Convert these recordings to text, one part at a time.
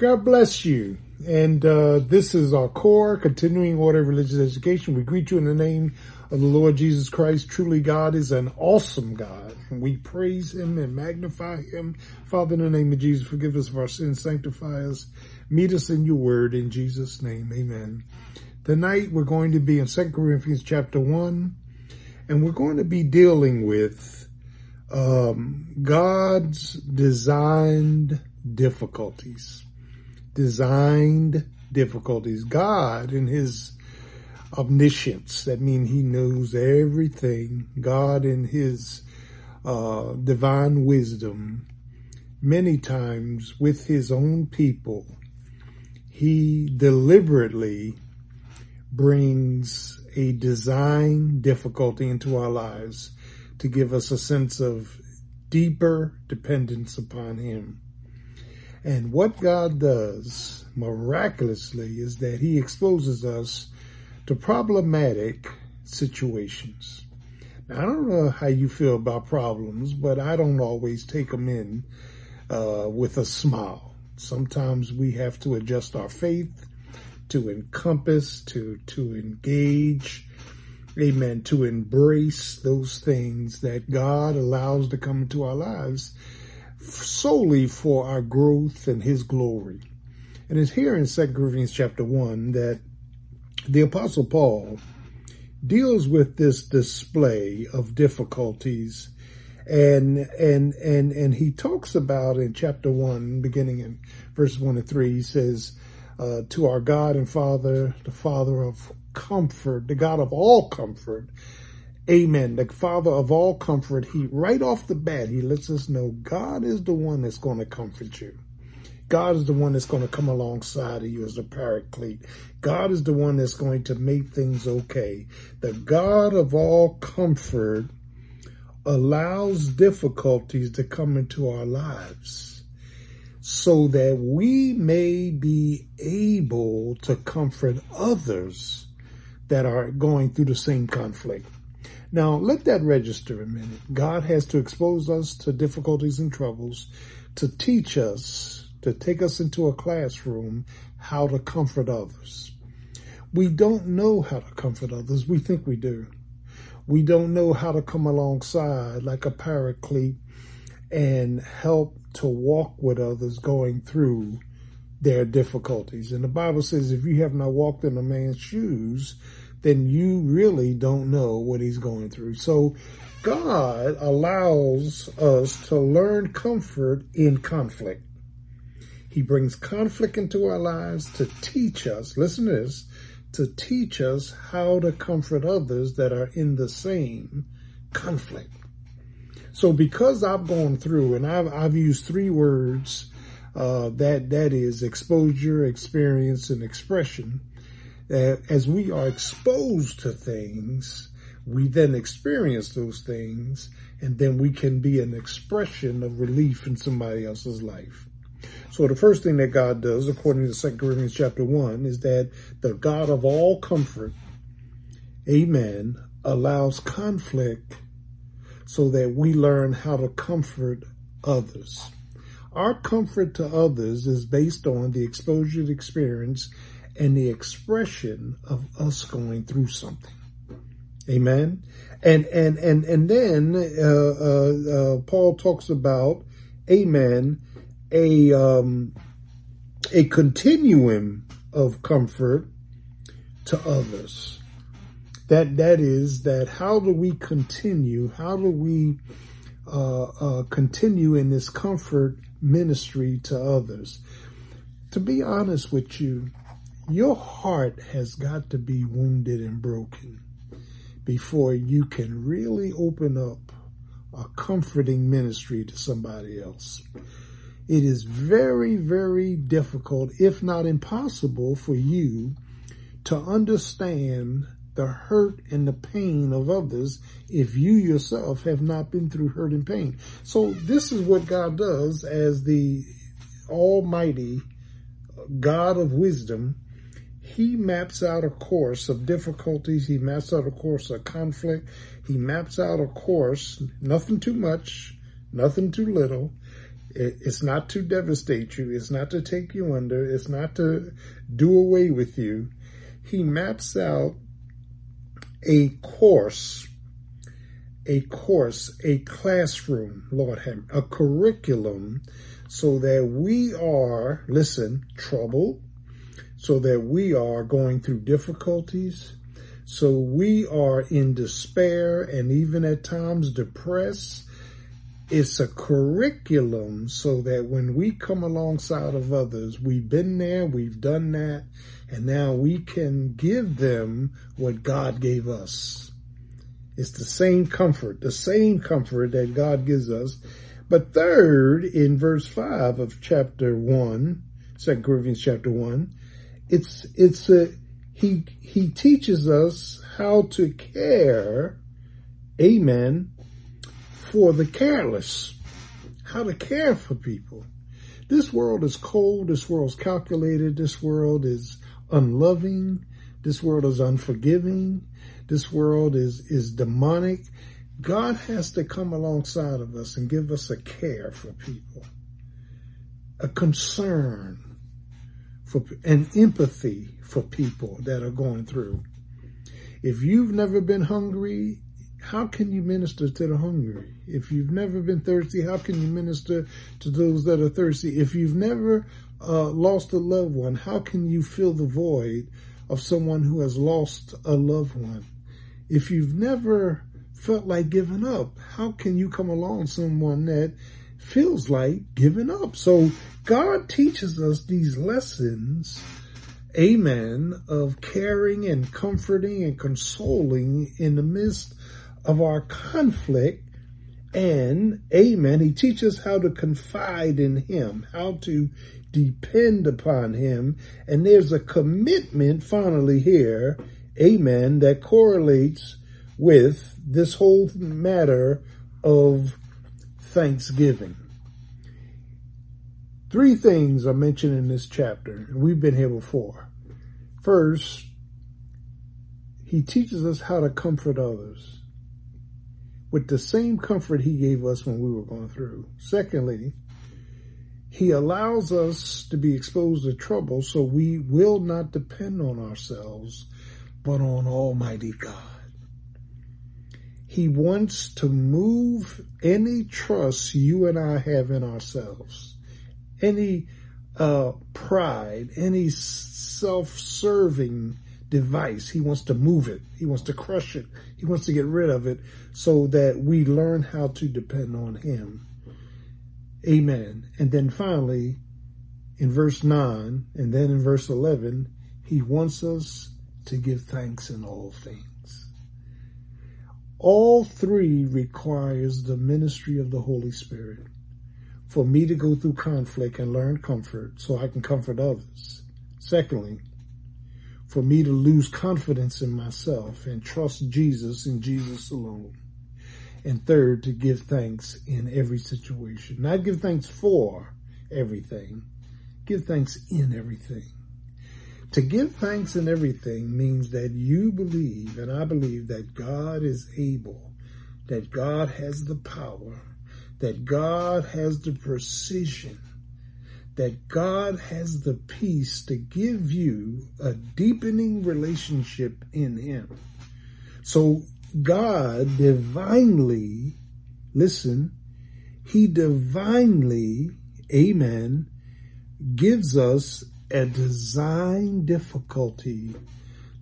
God bless you. And uh, this is our core continuing order of religious education. We greet you in the name of the Lord Jesus Christ. Truly, God is an awesome God. And we praise him and magnify him. Father, in the name of Jesus, forgive us of our sins, sanctify us, meet us in your word in Jesus' name. Amen. Tonight we're going to be in 2 Corinthians chapter 1, and we're going to be dealing with um, God's designed difficulties designed difficulties. God in his omniscience, that means he knows everything. God in his uh, divine wisdom, many times with his own people, he deliberately brings a design difficulty into our lives to give us a sense of deeper dependence upon him. And what God does miraculously is that he exposes us to problematic situations. Now, I don't know how you feel about problems, but I don't always take them in uh, with a smile. Sometimes we have to adjust our faith to encompass, to, to engage, amen, to embrace those things that God allows to come into our lives solely for our growth and his glory. And it's here in 2 Corinthians chapter 1 that the apostle Paul deals with this display of difficulties and and and and he talks about in chapter 1 beginning in verse 1 and 3 he says uh, to our God and Father the father of comfort the God of all comfort Amen. The Father of all comfort, he right off the bat, he lets us know God is the one that's going to comfort you. God is the one that's going to come alongside of you as a paraclete. God is the one that's going to make things okay. The God of all comfort allows difficulties to come into our lives so that we may be able to comfort others that are going through the same conflict. Now, let that register a minute. God has to expose us to difficulties and troubles to teach us, to take us into a classroom, how to comfort others. We don't know how to comfort others. We think we do. We don't know how to come alongside like a paraclete and help to walk with others going through their difficulties. And the Bible says if you have not walked in a man's shoes, then you really don't know what he's going through. So God allows us to learn comfort in conflict. He brings conflict into our lives to teach us, listen to this, to teach us how to comfort others that are in the same conflict. So because I've gone through and I've, I've used three words, uh, that, that is exposure, experience, and expression that as we are exposed to things, we then experience those things, and then we can be an expression of relief in somebody else's life. So the first thing that God does, according to 2 Corinthians chapter 1, is that the God of all comfort, amen, allows conflict so that we learn how to comfort others. Our comfort to others is based on the exposure experience and the expression of us going through something. Amen. And and and and then uh, uh, uh, Paul talks about, amen, a um, a continuum of comfort to others. That that is that. How do we continue? How do we uh, uh, continue in this comfort ministry to others? To be honest with you, your heart has got to be wounded and broken before you can really open up a comforting ministry to somebody else. It is very, very difficult, if not impossible, for you to understand the hurt and the pain of others if you yourself have not been through hurt and pain. So this is what God does as the almighty God of wisdom he maps out a course of difficulties. He maps out a course of conflict. He maps out a course, nothing too much, nothing too little. It's not to devastate you. It's not to take you under. It's not to do away with you. He maps out a course, a course, a classroom, Lord have a curriculum so that we are, listen, troubled, so that we are going through difficulties, so we are in despair and even at times depressed. It's a curriculum so that when we come alongside of others, we've been there, we've done that, and now we can give them what God gave us. It's the same comfort, the same comfort that God gives us. But third, in verse 5 of chapter 1, 2 Corinthians chapter 1, it's, it's a, he, he teaches us how to care, amen, for the careless, how to care for people. This world is cold. This world is calculated. This world is unloving. This world is unforgiving. This world is, is demonic. God has to come alongside of us and give us a care for people, a concern, for and empathy for people that are going through. If you've never been hungry, how can you minister to the hungry? If you've never been thirsty, how can you minister to those that are thirsty? If you've never uh, lost a loved one, how can you fill the void of someone who has lost a loved one? If you've never felt like giving up, how can you come along someone that feels like giving up. So God teaches us these lessons, amen, of caring and comforting and consoling in the midst of our conflict. And amen, he teaches how to confide in him, how to depend upon him. And there's a commitment finally here, amen, that correlates with this whole matter of thanksgiving. Three things are mentioned in this chapter, and we've been here before. First, he teaches us how to comfort others with the same comfort he gave us when we were going through. Secondly, he allows us to be exposed to trouble so we will not depend on ourselves, but on Almighty God. He wants to move any trust you and I have in ourselves, any uh, pride, any self-serving device. He wants to move it. He wants to crush it. He wants to get rid of it so that we learn how to depend on him. Amen. And then finally, in verse 9 and then in verse 11, he wants us to give thanks in all things. All three requires the ministry of the Holy Spirit for me to go through conflict and learn comfort so I can comfort others. Secondly, for me to lose confidence in myself and trust Jesus and Jesus alone. And third, to give thanks in every situation. Not give thanks for everything, give thanks in everything. To give thanks in everything means that you believe, and I believe that God is able, that God has the power, that God has the precision, that God has the peace to give you a deepening relationship in Him. So God divinely, listen, He divinely, amen, gives us a design difficulty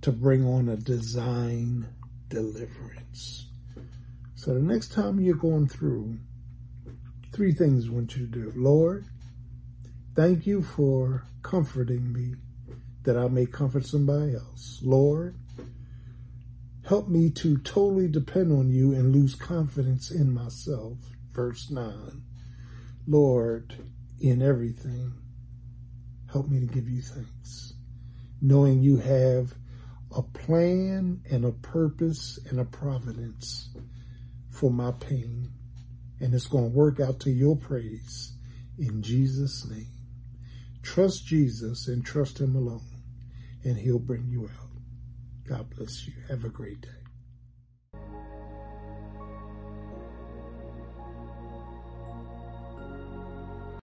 to bring on a design deliverance. So the next time you're going through, three things I want you to do. Lord, thank you for comforting me that I may comfort somebody else. Lord, help me to totally depend on you and lose confidence in myself. Verse 9. Lord, in everything, Help me to give you thanks, knowing you have a plan and a purpose and a providence for my pain. And it's going to work out to your praise in Jesus' name. Trust Jesus and trust him alone, and he'll bring you out. God bless you. Have a great day.